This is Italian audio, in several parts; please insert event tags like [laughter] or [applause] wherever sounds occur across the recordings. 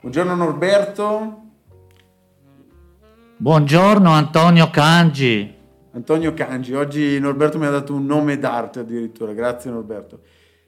Buongiorno Norberto. Buongiorno Antonio Cangi. Antonio Cangi, oggi Norberto mi ha dato un nome d'arte addirittura, grazie Norberto.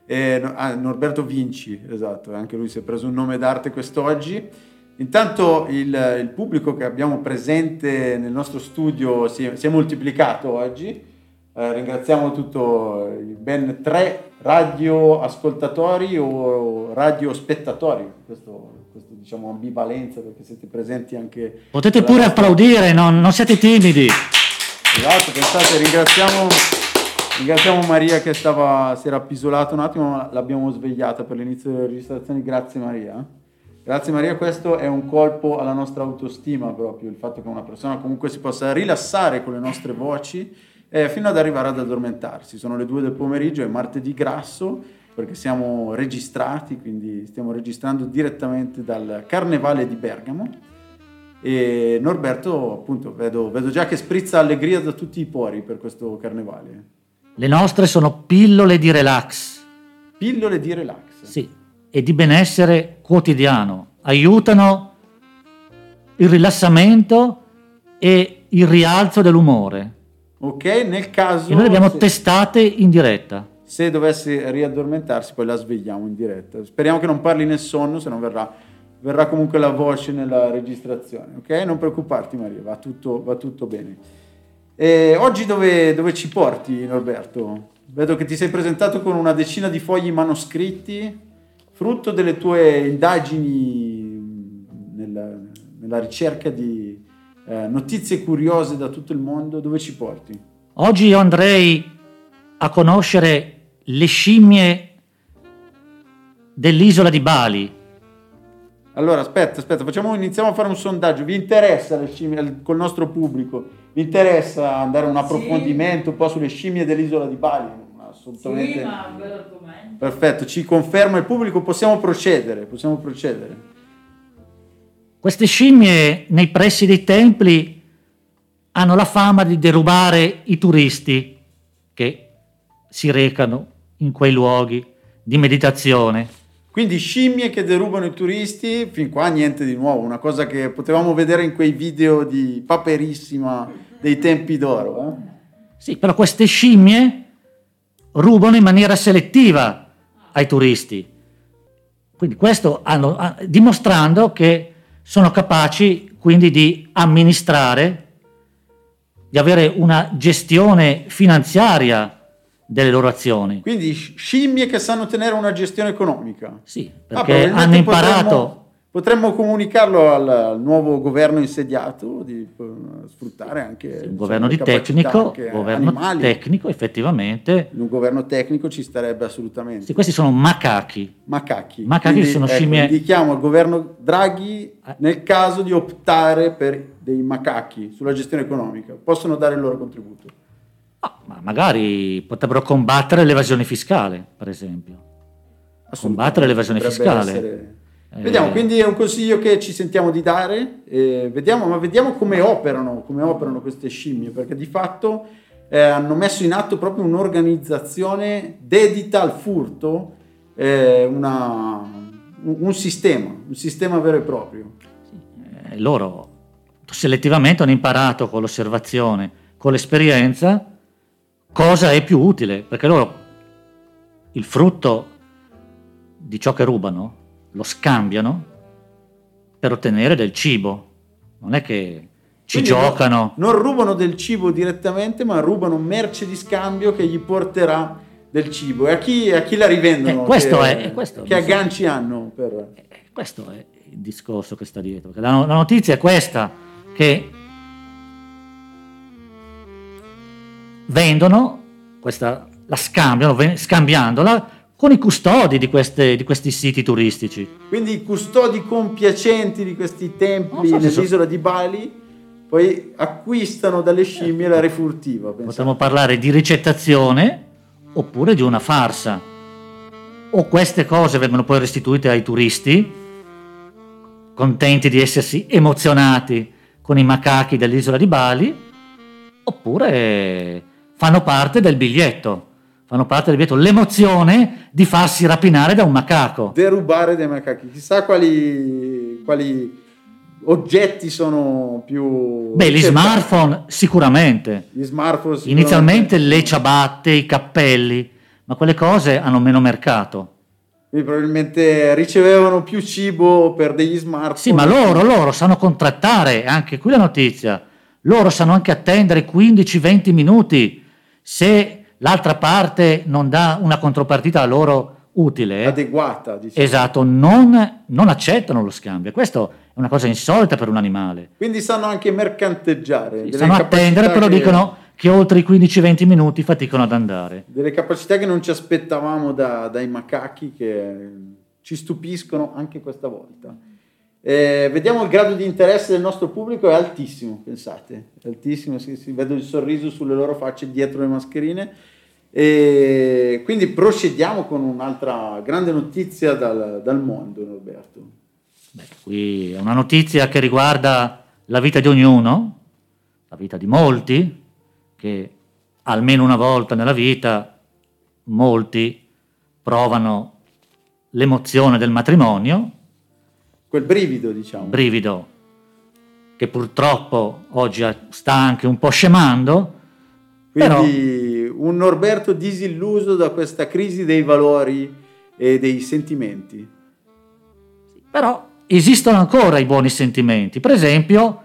Eh, no, ah, Norberto Vinci, esatto, anche lui si è preso un nome d'arte quest'oggi. Intanto il, il pubblico che abbiamo presente nel nostro studio si è, si è moltiplicato oggi. Eh, ringraziamo tutto i ben tre radio ascoltatori o radio spettatori, questo, questo diciamo ambivalenza perché siete presenti anche... Potete pure applaudire, non, non siete timidi. Esatto, pensate, ringraziamo, ringraziamo Maria che stava, si era appisolata un attimo, ma l'abbiamo svegliata per l'inizio delle registrazioni. Grazie Maria. Grazie Maria, questo è un colpo alla nostra autostima proprio, il fatto che una persona comunque si possa rilassare con le nostre voci eh, fino ad arrivare ad addormentarsi. Sono le due del pomeriggio, è martedì grasso perché siamo registrati, quindi stiamo registrando direttamente dal Carnevale di Bergamo e Norberto, appunto, vedo, vedo già che sprizza allegria da tutti i pori per questo carnevale. Le nostre sono pillole di relax. Pillole di relax. Sì, e di benessere quotidiano. Aiutano il rilassamento e il rialzo dell'umore. Ok, nel caso... E noi le abbiamo se, testate in diretta. Se dovesse riaddormentarsi, poi la svegliamo in diretta. Speriamo che non parli nel sonno, se non verrà verrà comunque la voce nella registrazione, ok? Non preoccuparti Maria, va tutto, va tutto bene. E oggi dove, dove, ci porti Norberto? Vedo che ti sei presentato con una decina di fogli manoscritti, frutto delle tue indagini nella, nella ricerca di eh, notizie curiose da tutto il mondo, dove ci porti? Oggi io andrei a conoscere le scimmie dell'isola di Bali, allora, aspetta, aspetta, facciamo, iniziamo a fare un sondaggio. Vi interessa le scimmie, col nostro pubblico, vi interessa andare un approfondimento sì. un po' sulle scimmie dell'isola di Bali? Assolutamente. Sì, ma un bel argomento. Perfetto, ci conferma il pubblico, possiamo procedere, possiamo procedere. Queste scimmie nei pressi dei templi hanno la fama di derubare i turisti che si recano in quei luoghi di meditazione. Quindi scimmie che derubano i turisti, fin qua niente di nuovo, una cosa che potevamo vedere in quei video di Paperissima dei tempi d'oro. Eh? Sì, però queste scimmie rubano in maniera selettiva ai turisti. Quindi questo hanno, dimostrando che sono capaci quindi di amministrare, di avere una gestione finanziaria delle loro azioni. Quindi scimmie che sanno tenere una gestione economica. Sì, ah, perché ah, hanno imparato... Potremmo, potremmo comunicarlo al, al, nuovo governo insediato di uh, sfruttare anche... Sì, un governo di tecnico, governo animali. tecnico effettivamente. In un governo tecnico ci starebbe assolutamente. Sì, questi sono macachi. Macachi. Macachi Quindi, sono ecco, scimmie... Indichiamo al governo Draghi eh. nel caso di optare per dei macachi sulla gestione economica. Possono dare il loro contributo. No, ma magari potrebbero combattere l'evasione fiscale, per esempio. Combattere l'evasione fiscale. Essere... Eh... Vediamo, quindi è un consiglio che ci sentiamo di dare, eh, vediamo, ma vediamo come operano, come operano queste scimmie, perché di fatto eh, hanno messo in atto proprio un'organizzazione dedita al furto, eh, una, un, un, sistema, un sistema vero e proprio. Eh, loro selettivamente hanno imparato con l'osservazione, con l'esperienza, cosa è più utile, perché loro il frutto di ciò che rubano lo scambiano per ottenere del cibo. Non è che ci Quindi giocano. Non, non rubano del cibo direttamente, ma rubano merce di scambio che gli porterà del cibo. E a chi, a chi la rivendono? Eh, questo che, è, questo, che agganci hanno? Per... Eh, questo è il discorso che sta dietro. La, la notizia è questa, che vendono, questa, la scambiano, scambiandola con i custodi di, queste, di, questi siti turistici. Quindi i custodi compiacenti di questi templi so nell'isola so... di Bali poi acquistano dalle scimmie la refurtiva. Pensate. Potremmo parlare di ricettazione oppure di una farsa. O queste cose vengono poi restituite ai turisti, contenti di essersi emozionati con i macachi dell'isola di Bali, oppure fanno parte del biglietto, fanno parte del biglietto, l'emozione di farsi rapinare da un macaco. Derubare dei macachi. Chissà quali, quali oggetti sono più... Beh, gli smartphone sicuramente. Gli smartphone sicuramente. Inizialmente le ciabatte, i cappelli, ma quelle cose hanno meno mercato. Quindi probabilmente ricevevano più cibo per degli smartphone. Sì, ma loro, loro sanno contrattare, anche qui la notizia, loro sanno anche attendere 15-20 minuti se l'altra parte non dà una contropartita a loro utile. Adeguata, diciamo. Esatto, non, non accettano lo scambio. Questo è una cosa insolita per un animale. Quindi sanno anche mercanteggiare. delle Sanno attendere, però che- dicono che oltre i 15-20 minuti faticano ad andare. Delle capacità che non ci aspettavamo da- dai macachi che ci stupiscono anche questa volta. Eh, vediamo il grado di interesse del nostro pubblico, è altissimo, pensate, è altissimo, si, si vede il sorriso sulle loro facce dietro le mascherine. E quindi procediamo con un'altra grande notizia dal, dal mondo, Norberto. Beh, qui è una notizia che riguarda la vita di ognuno, la vita di molti, che almeno una volta nella vita molti provano l'emozione del matrimonio, Quel brivido, diciamo. brivido che purtroppo oggi sta anche un po' scemando, Quindi un Norberto disilluso da questa crisi dei valori e dei sentimenti. però esistono ancora i buoni sentimenti, per esempio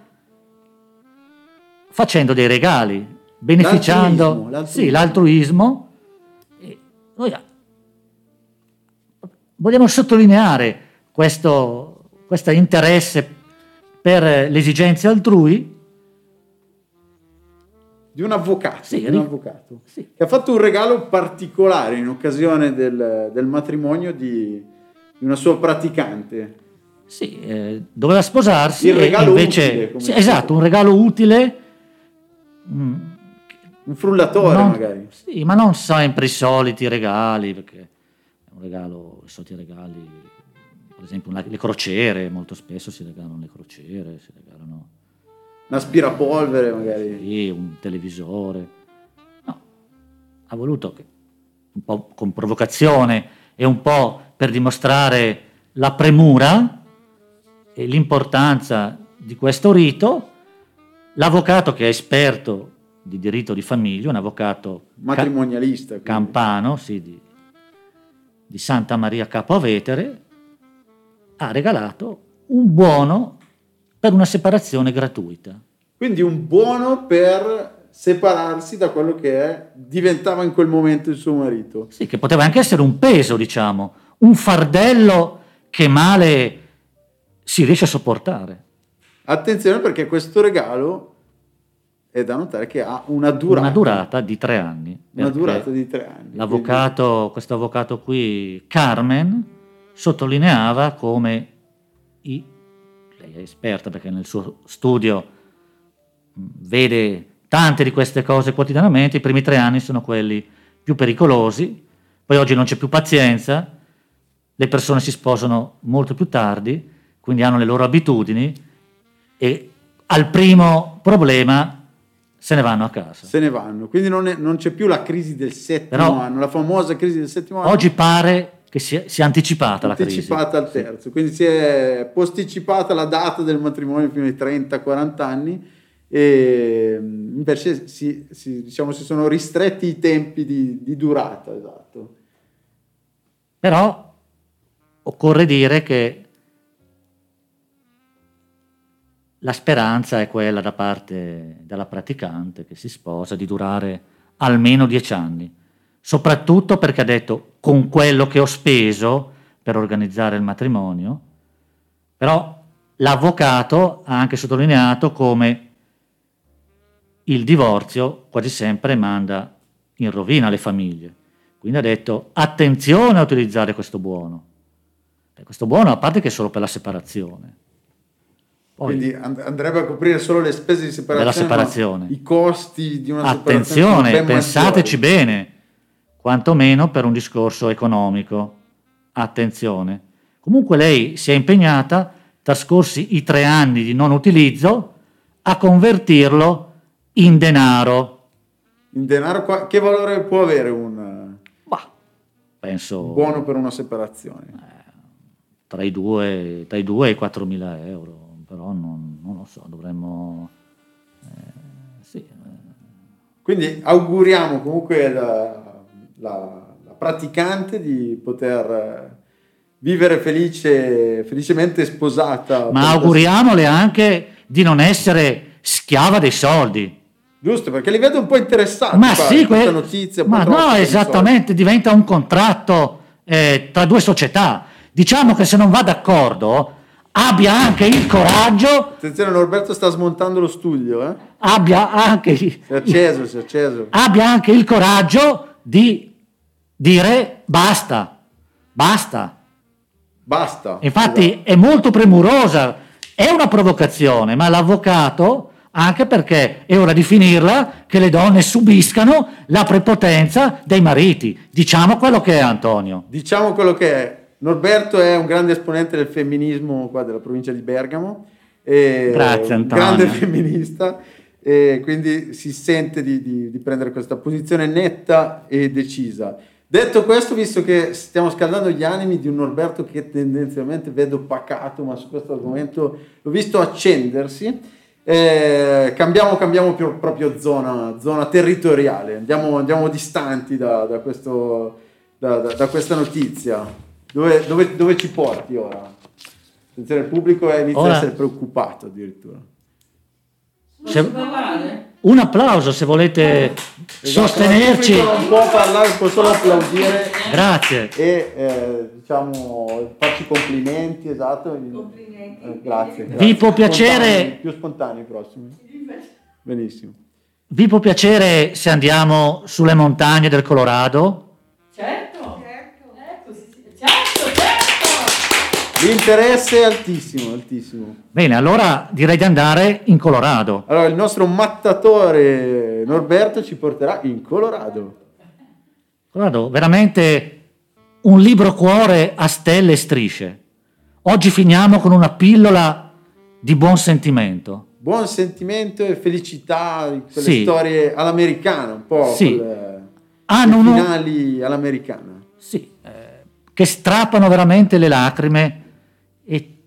facendo dei regali, beneficiando L'altruismo, l'altruismo. Sì, l'altruismo. Noi vogliamo sottolineare questo questo interesse per le esigenze altrui. Di un avvocato, Sì, un avvocato Sì. che ha fatto un regalo particolare in occasione del, del matrimonio di, di una sua praticante. Sì, eh, doveva sposarsi Il regalo invece utile, sì, esatto, un regalo utile. mm, Un frullatore non- magari. Sì, ma non sempre i soliti regali, perché è un regalo, i soliti regali, per esempio una- le crociere, molto spesso si regalano le crociere, si regalano Un aspirapolvere magari. sì, un televisore. No, ha voluto che, un po' con provocazione e un po' per dimostrare la premura e l'importanza di questo rito, l'avvocato che è esperto di diritto di famiglia, un avvocato ca- Matrimonialista. quindi. campano sì, di, di Santa Maria Capo Avetere, ha regalato un buono per una separazione gratuita. Quindi un buono per separarsi da quello che è, diventava in quel momento il suo marito. Sì, che poteva anche essere un peso, diciamo, un fardello che male si riesce a sopportare. Attenzione perché questo regalo è da notare che ha una durata. Una durata di tre anni. Una durata di tre anni. L'avvocato, questo avvocato qui, Carmen, sottolineava come i, lei è esperta perché nel suo studio mh, vede tante di queste cose quotidianamente, i primi tre anni sono quelli più pericolosi, poi oggi non c'è più pazienza, le persone si sposano molto più tardi, quindi hanno le loro abitudini e al primo problema se ne vanno a casa. Se ne vanno. Quindi non, è- non c'è più la crisi del settimo Però- anno, la famosa crisi del settimo anno. Oggi pare che sia, sia anticipata la crisi. anticipata al terzo, quindi si è posticipata la data del matrimonio fino ai 30-40 anni e mh, invece si, si- diciamo, si sono ristretti i tempi di, di durata, esatto. Però occorre dire che la speranza è quella da parte della praticante che si sposa di durare almeno dieci anni, soprattutto perché ha detto con quello che ho speso per organizzare il matrimonio, però l'avvocato ha anche sottolineato come il divorzio quasi sempre manda in rovina le famiglie. Quindi ha detto attenzione a utilizzare questo buono. Questo buono a parte che è solo per la separazione. Poi, Quindi and- andrebbe a coprire solo le spese di separazione, Della separazione. i costi di una separazione sono attenzione, pensateci maggiori. bene, quantomeno per un discorso economico. Attenzione. Comunque lei si è impegnata, trascorsi i tre anni di non utilizzo, a convertirlo in denaro. in denaro, qua- che valore può avere un Bah, penso buono per una separazione? tra i 2 tra i 2 e i 4 mila euro, però non, non lo so, dovremmo... eh, sì, eh, Quindi auguriamo comunque la, la- la praticante di poter eh, vivere felice, felicemente sposata. ma auguriamole anche di non essere schiava dei soldi. Giusto, perché li vedo un po' interessati. Ma qua, sì, que- notizia. ma no, esattamente, diventa un contratto eh, tra due società. Diciamo che se non va d'accordo, abbia anche il coraggio. Attenzione, Norberto sta smontando lo studio, eh? abbia anche, Si è acceso, si è acceso. abbia anche il coraggio di dire basta, basta. Basta. Infatti è molto premurosa, è una provocazione, ma l'avvocato, anche perché è ora di finirla, che le donne subiscano la prepotenza dei mariti. Diciamo quello che è Antonio. Diciamo quello che è. Norberto è un grande esponente del femminismo qua della provincia di Bergamo. Grazie, un Antonio. grande femminista e quindi si sente di, di- di prendere questa posizione netta e decisa. Detto questo, visto che stiamo scaldando gli animi di un Norberto che tendenzialmente vedo pacato, ma su questo argomento l'ho visto accendersi, eh, cambiamo, cambiamo più- proprio zona, zona territoriale, andiamo, andiamo distanti da, da questo- da- da- questa notizia. Dove, dove- dove ci porti ora? Attenzione, il pubblico inizia Ora- a essere preoccupato addirittura. Se-? Un applauso se volete Esatto, sostenerci. Non può parlare, può solo applaudire Grazie. e eh, diciamo farci complimenti, esatto. Complimenti. Eh, grazie, Vi grazie. può piacere- Spontanei, più spontanei i prossimi. Benissimo. Vi può piacere se andiamo sulle montagne del Colorado? Certo. Ecco, sì, sì. Certo, certo. L'interesse è altissimo, altissimo. Bene, allora direi di andare in Colorado. Allora, il nostro mattatore Norberto ci porterà in Colorado. Colorado, veramente un libro cuore a stelle e strisce. Oggi finiamo con una pillola di buon sentimento. Buon sentimento e felicità quelle Sì. storie all'americana, un po' Sì. quelle, Hanno uno- finali all'americana. Sì, eh, che strappano veramente le lacrime e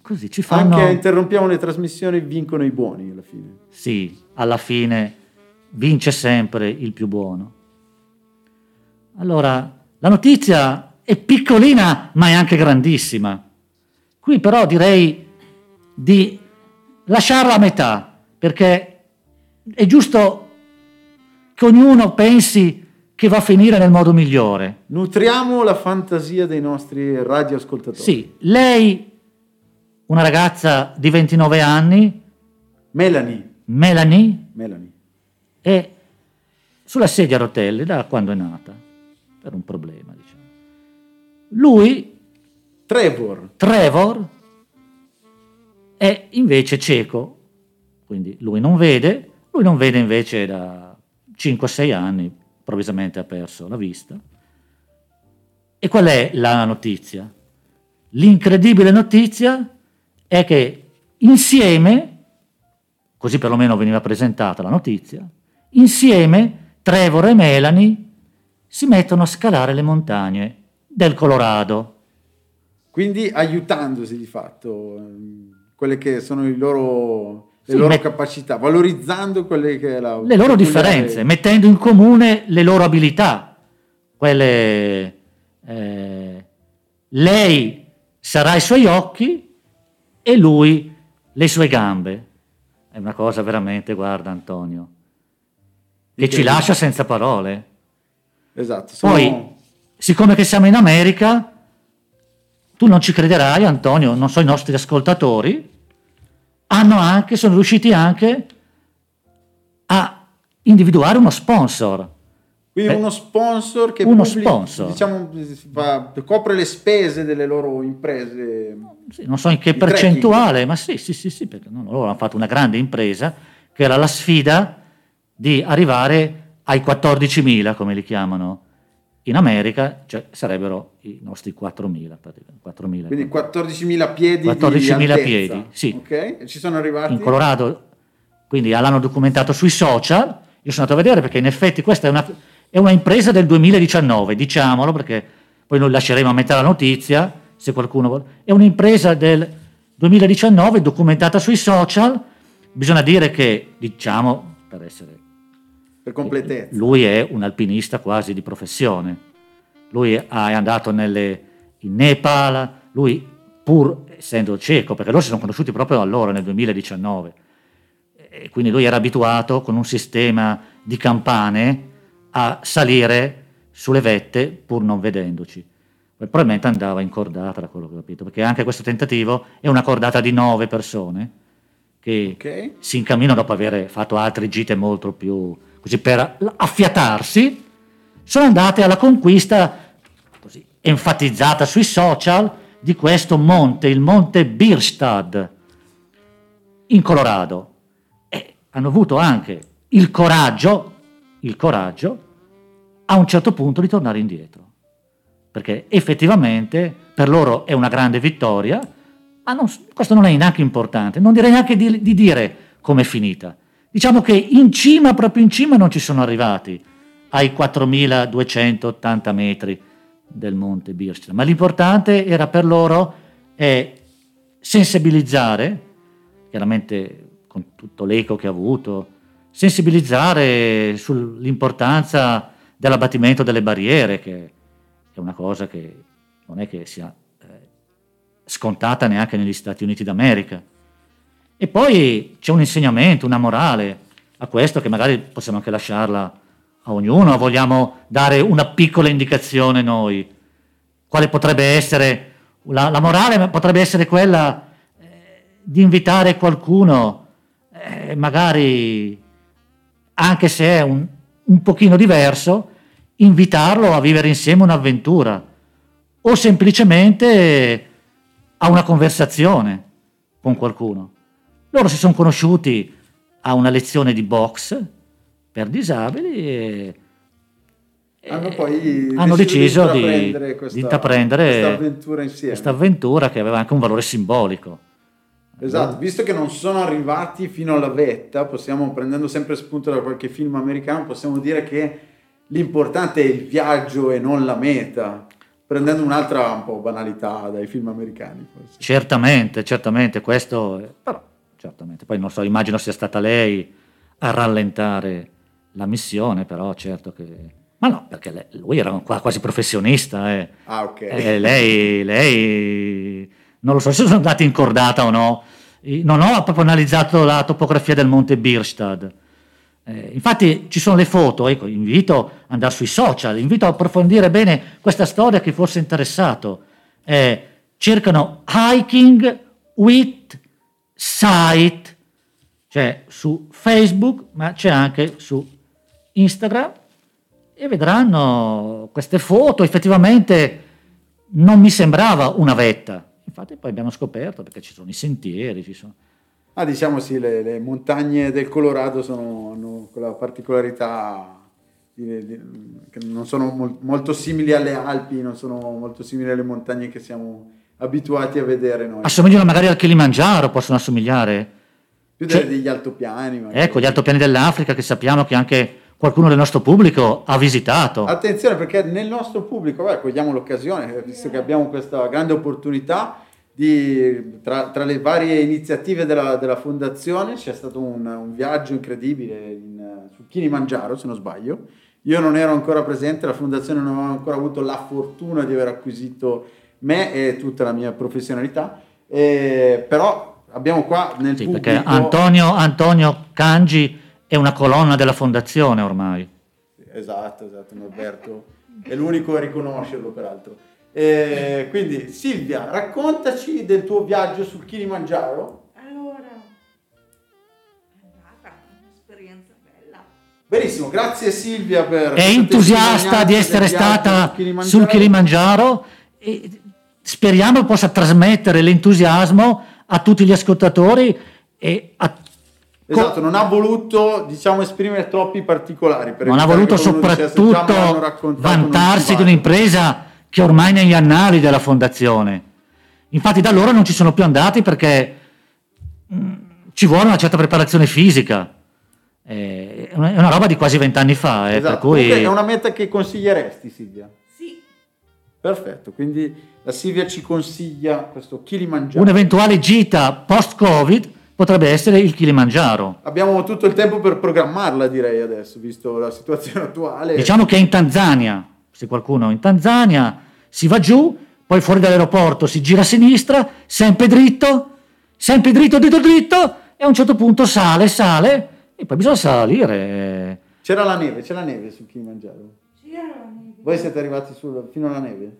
così ci fanno... Anche interrompiamo le trasmissioni, vincono i buoni alla fine. Sì, alla fine vince sempre il più buono. Allora, la notizia è piccolina ma è anche grandissima. Qui però direi di lasciarla a metà, perché è giusto che ognuno pensi che va a finire nel modo migliore. Nutriamo la fantasia dei nostri radioascoltatori. Sì, lei, una ragazza di 29 anni, Melanie. Melanie, Melanie. è sulla sedia a rotelle da quando è nata, per un problema, diciamo. Lui, Trevor. Trevor, è invece cieco, quindi lui non vede, lui non vede invece da 5-6 anni, improvvisamente ha perso la vista. E qual è la notizia? L'incredibile notizia è che insieme, così perlomeno veniva presentata la notizia, insieme Trevor e Melanie si mettono a scalare le montagne del Colorado. Quindi aiutandosi di fatto quelle che sono i loro, le Sì, loro met- capacità, valorizzando quelle che è la le loro differenze, mettendo in comune le loro abilità. Quelle, eh, lei sarà i suoi occhi e lui le sue gambe. È una cosa veramente, guarda Antonio, che ci lascia senza parole. Esatto. sono- Poi, siccome che siamo in America, tu non ci crederai, Antonio, non so i nostri ascoltatori, anche, sono riusciti anche a individuare uno sponsor. Quindi Eh, uno sponsor che uno pubblica- sponsor. diciamo, fa- copre le spese delle loro imprese. Sì, non so in che percentuale, ma sì, sì, sì, sì, perché loro hanno fatto una grande impresa che era la sfida di arrivare ai 14.000, come li chiamano in America, cioè sarebbero i nostri 4.000. praticamente, 4.000. Quindi 14.000 piedi 14.000 di piedi, sì. Ok, ci sono arrivati in Colorado, quindi l'hanno documentato sui social Io sono andato a vedere perché in effetti questa è una, è una impresa del 2019, diciamolo perché poi noi lasceremo a metà la notizia, se qualcuno vuole. È un'impresa del 2019 documentata sui social, bisogna dire che, diciamo, per essere... Per completezza. Lui è un alpinista quasi di professione. Lui è andato nelle, in Nepal, lui pur essendo cieco, perché loro si sono conosciuti proprio allora, nel 2019, e quindi lui era abituato con un sistema di campane a salire sulle vette pur non vedendoci. Probabilmente andava in cordata, da quello che ho capito, perché anche questo tentativo è una cordata di nove persone che Ok. si incamminano dopo aver fatto altre gite molto più così per affiatarsi, sono andate alla conquista così enfatizzata sui social di questo monte, il monte Bierstadt in Colorado. E hanno avuto anche il coraggio, il coraggio a un certo punto di tornare indietro. Perché effettivamente per loro è una grande vittoria, ma non- questo non è neanche importante, non direi neanche di, di dire com'è finita. Diciamo che in cima, proprio in cima, non ci sono arrivati ai 4280 metri del monte Birstein, ma l'importante era per loro è sensibilizzare, chiaramente con tutto l'eco che ha avuto, sensibilizzare sull'importanza dell'abbattimento delle barriere, che è una cosa che non è che sia eh, scontata neanche negli Stati Uniti d'America. E poi c'è un insegnamento, una morale a questo che magari possiamo anche lasciarla a ognuno, vogliamo dare una piccola indicazione noi. Quale potrebbe essere la, la morale? Potrebbe essere quella eh, di invitare qualcuno, eh, magari anche se è un, un pochino diverso, invitarlo a vivere insieme un'avventura o semplicemente a una conversazione con qualcuno. Loro si sono conosciuti a una lezione di box per disabili e Hanno poi hanno deciso di, intraprendere questa- di intraprendere questa avventura insieme. questa avventura che aveva anche un valore simbolico. Esatto, visto che non sono arrivati fino alla vetta, possiamo, prendendo sempre spunto da qualche film americano, possiamo dire che l'importante è il viaggio e non la meta, prendendo un'altra un po' banalità dai film americani. Forse. Certamente, certamente, questo, è- però, certamente, poi non so, immagino sia stata lei a rallentare la missione, però certo che... Ma no, perché lei- lui era quasi professionista, eh. Ah, ok. Eh, lei, lei, non lo so se sono andati in cordata o no, non ho proprio analizzato la topografia del monte Bierstadt. Eh, infatti ci sono le foto, ecco, invito ad andare sui social, invito a approfondire bene questa storia che fosse interessato. Eh, cercano hiking with site, cioè su Facebook, ma c'è anche su Instagram e vedranno queste foto. Effettivamente non mi sembrava una vetta. Infatti poi abbiamo scoperto perché ci sono i sentieri, ci sono... Ah, diciamo sì, le, le montagne del Colorado sono, hanno quella particolarità di- di- che non sono mol- molto simili alle Alpi, non sono molto simili alle montagne che siamo abituati a vedere noi. Assomigliano magari al Kilimangiaro, possono assomigliare. Più Cioè- degli altopiani. magari. Ecco, gli altopiani dell'Africa che sappiamo che anche qualcuno del nostro pubblico ha visitato. Attenzione perché nel nostro pubblico, beh, cogliamo l'occasione, eh, visto che abbiamo questa grande opportunità, di, tra, tra le varie iniziative della, della fondazione c'è stato un, un viaggio incredibile in, su Kilimangiaro, se non sbaglio. Io non ero ancora presente, la fondazione non aveva ancora avuto la fortuna di aver acquisito me e tutta la mia professionalità, eh, però abbiamo qua nel Sì, pubblico... perché Antonio, Antonio Cangi è una colonna della fondazione ormai. Esatto, esatto, Norberto è l'unico a riconoscerlo peraltro. Eh, quindi Silvia, raccontaci del tuo viaggio sul Kilimangiaro. Allora, è andata un'esperienza bella. Benissimo, grazie Silvia per... È entusiasta di essere stata sul sul Kilimangiaro e speriamo possa trasmettere l'entusiasmo a tutti gli ascoltatori e a Esatto, non ha voluto, diciamo, esprimere troppi particolari. per non ha voluto che qualcuno dicesse, "Già me l'hanno soprattutto vantarsi di vado". un'impresa che ormai è negli annali della fondazione. Infatti da loro non ci sono più andati perché mh, ci vuole una certa preparazione fisica. Eh, è una roba di quasi vent'anni fa, eh, Esatto. per cui è una meta che consiglieresti, Silvia? Sì, Perfetto, quindi la Silvia ci consiglia questo Kilimangiaro. un'eventuale gita post-Covid potrebbe essere il Kilimangiaro. Abbiamo tutto il tempo per programmarla, direi adesso, visto la situazione attuale. Diciamo che in Tanzania, se qualcuno è in Tanzania, si va giù, poi fuori dall'aeroporto si gira a sinistra, sempre dritto, sempre dritto, dritto, dritto, e a un certo punto sale, sale, e poi bisogna salire. C'era la neve, c'è la neve sul Kilimangiaro. c'era la neve. Voi siete arrivati sul- fino alla neve?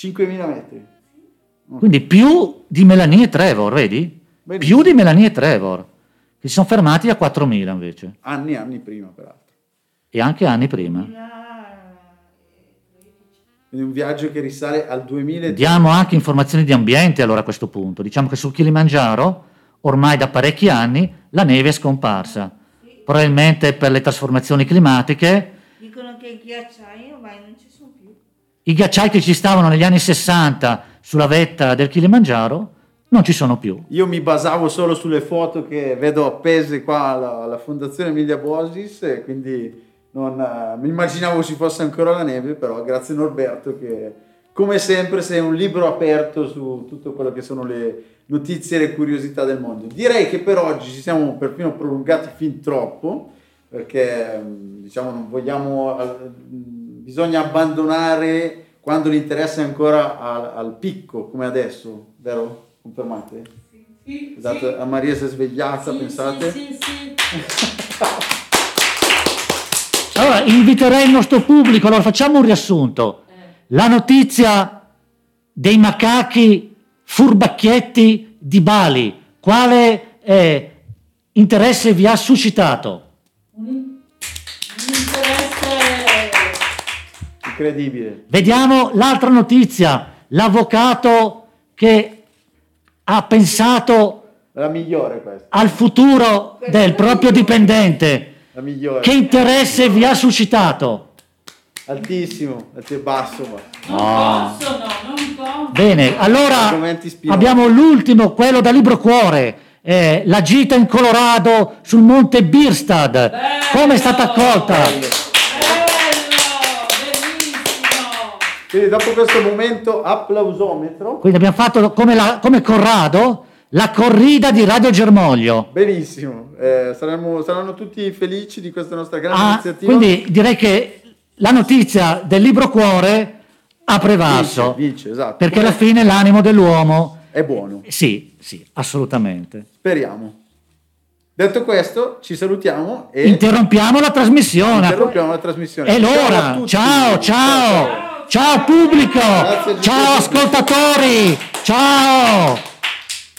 A 4.000, a 5.000. 5.000 metri. Quindi più di Melanie e Trevor, vedi? Benissimo. Più di Melanie e Trevor, che si sono fermati a 4.000 invece, Anni e anni prima, peraltro. e anche anni prima. 2013. Quindi un viaggio che risale al 2000. Diamo anche informazioni di ambiente allora a questo punto. Diciamo che sul Kilimangiaro, ormai da parecchi anni, la neve è scomparsa. Probabilmente per le trasformazioni climatiche, Dicono che i ghiacciai ormai non ci sono più. I ghiacciai che ci stavano negli anni 60 sulla vetta del Kilimangiaro non ci sono più. Io mi basavo solo sulle foto che vedo appese qua alla, alla Fondazione Emilia Bosis, e quindi non, eh, mi immaginavo ci fosse ancora la neve, però grazie Norberto che come sempre sei un libro aperto su tutto quello che sono le notizie e le curiosità del mondo. Direi che per oggi ci siamo perfino prolungati fin troppo, perché mm, diciamo non vogliamo, mm, bisogna abbandonare quando l'interesse è ancora al, al picco, come adesso, vero? Confermate? Sì, Esatto, sì. a Maria si è svegliata, Sì, pensate? Sì, sì, sì. [laughs] Allora, inviterei il nostro pubblico, allora facciamo un riassunto. La notizia dei macachi furbacchietti di Bali, quale eh, interesse vi ha suscitato? Un, un interesse Incredibile. Vediamo l'altra notizia, l'avvocato che ha pensato La migliore al futuro del proprio dipendente. la migliore. Che interesse vi ha suscitato? Altissimo, altissimo, basso, basso. non Ah. possono, non possono. Bene, allora abbiamo l'ultimo, quello da libro cuore, eh, la gita in Colorado sul monte Birstad. Bello! Come è stata accolta? Bello, Quindi dopo questo momento applausometro, Quindi abbiamo fatto come, la- come Corrado la corrida di Radio Germoglio. benissimo, eh, saremo- saranno tutti felici di questa nostra grande Ah, iniziativa. quindi direi che la notizia del libro cuore ha prevalso. Vince, vince, esatto. Perché alla fine l'animo dell'uomo... È buono, Sì, sì, assolutamente. speriamo. Detto questo, ci salutiamo e Interrompiamo la trasmissione. interrompiamo la trasmissione. È Ciao a l'ora. tutti. Ciao, ciao. Ciao pubblico. Grazie, Ciao ascoltatori. Ciao.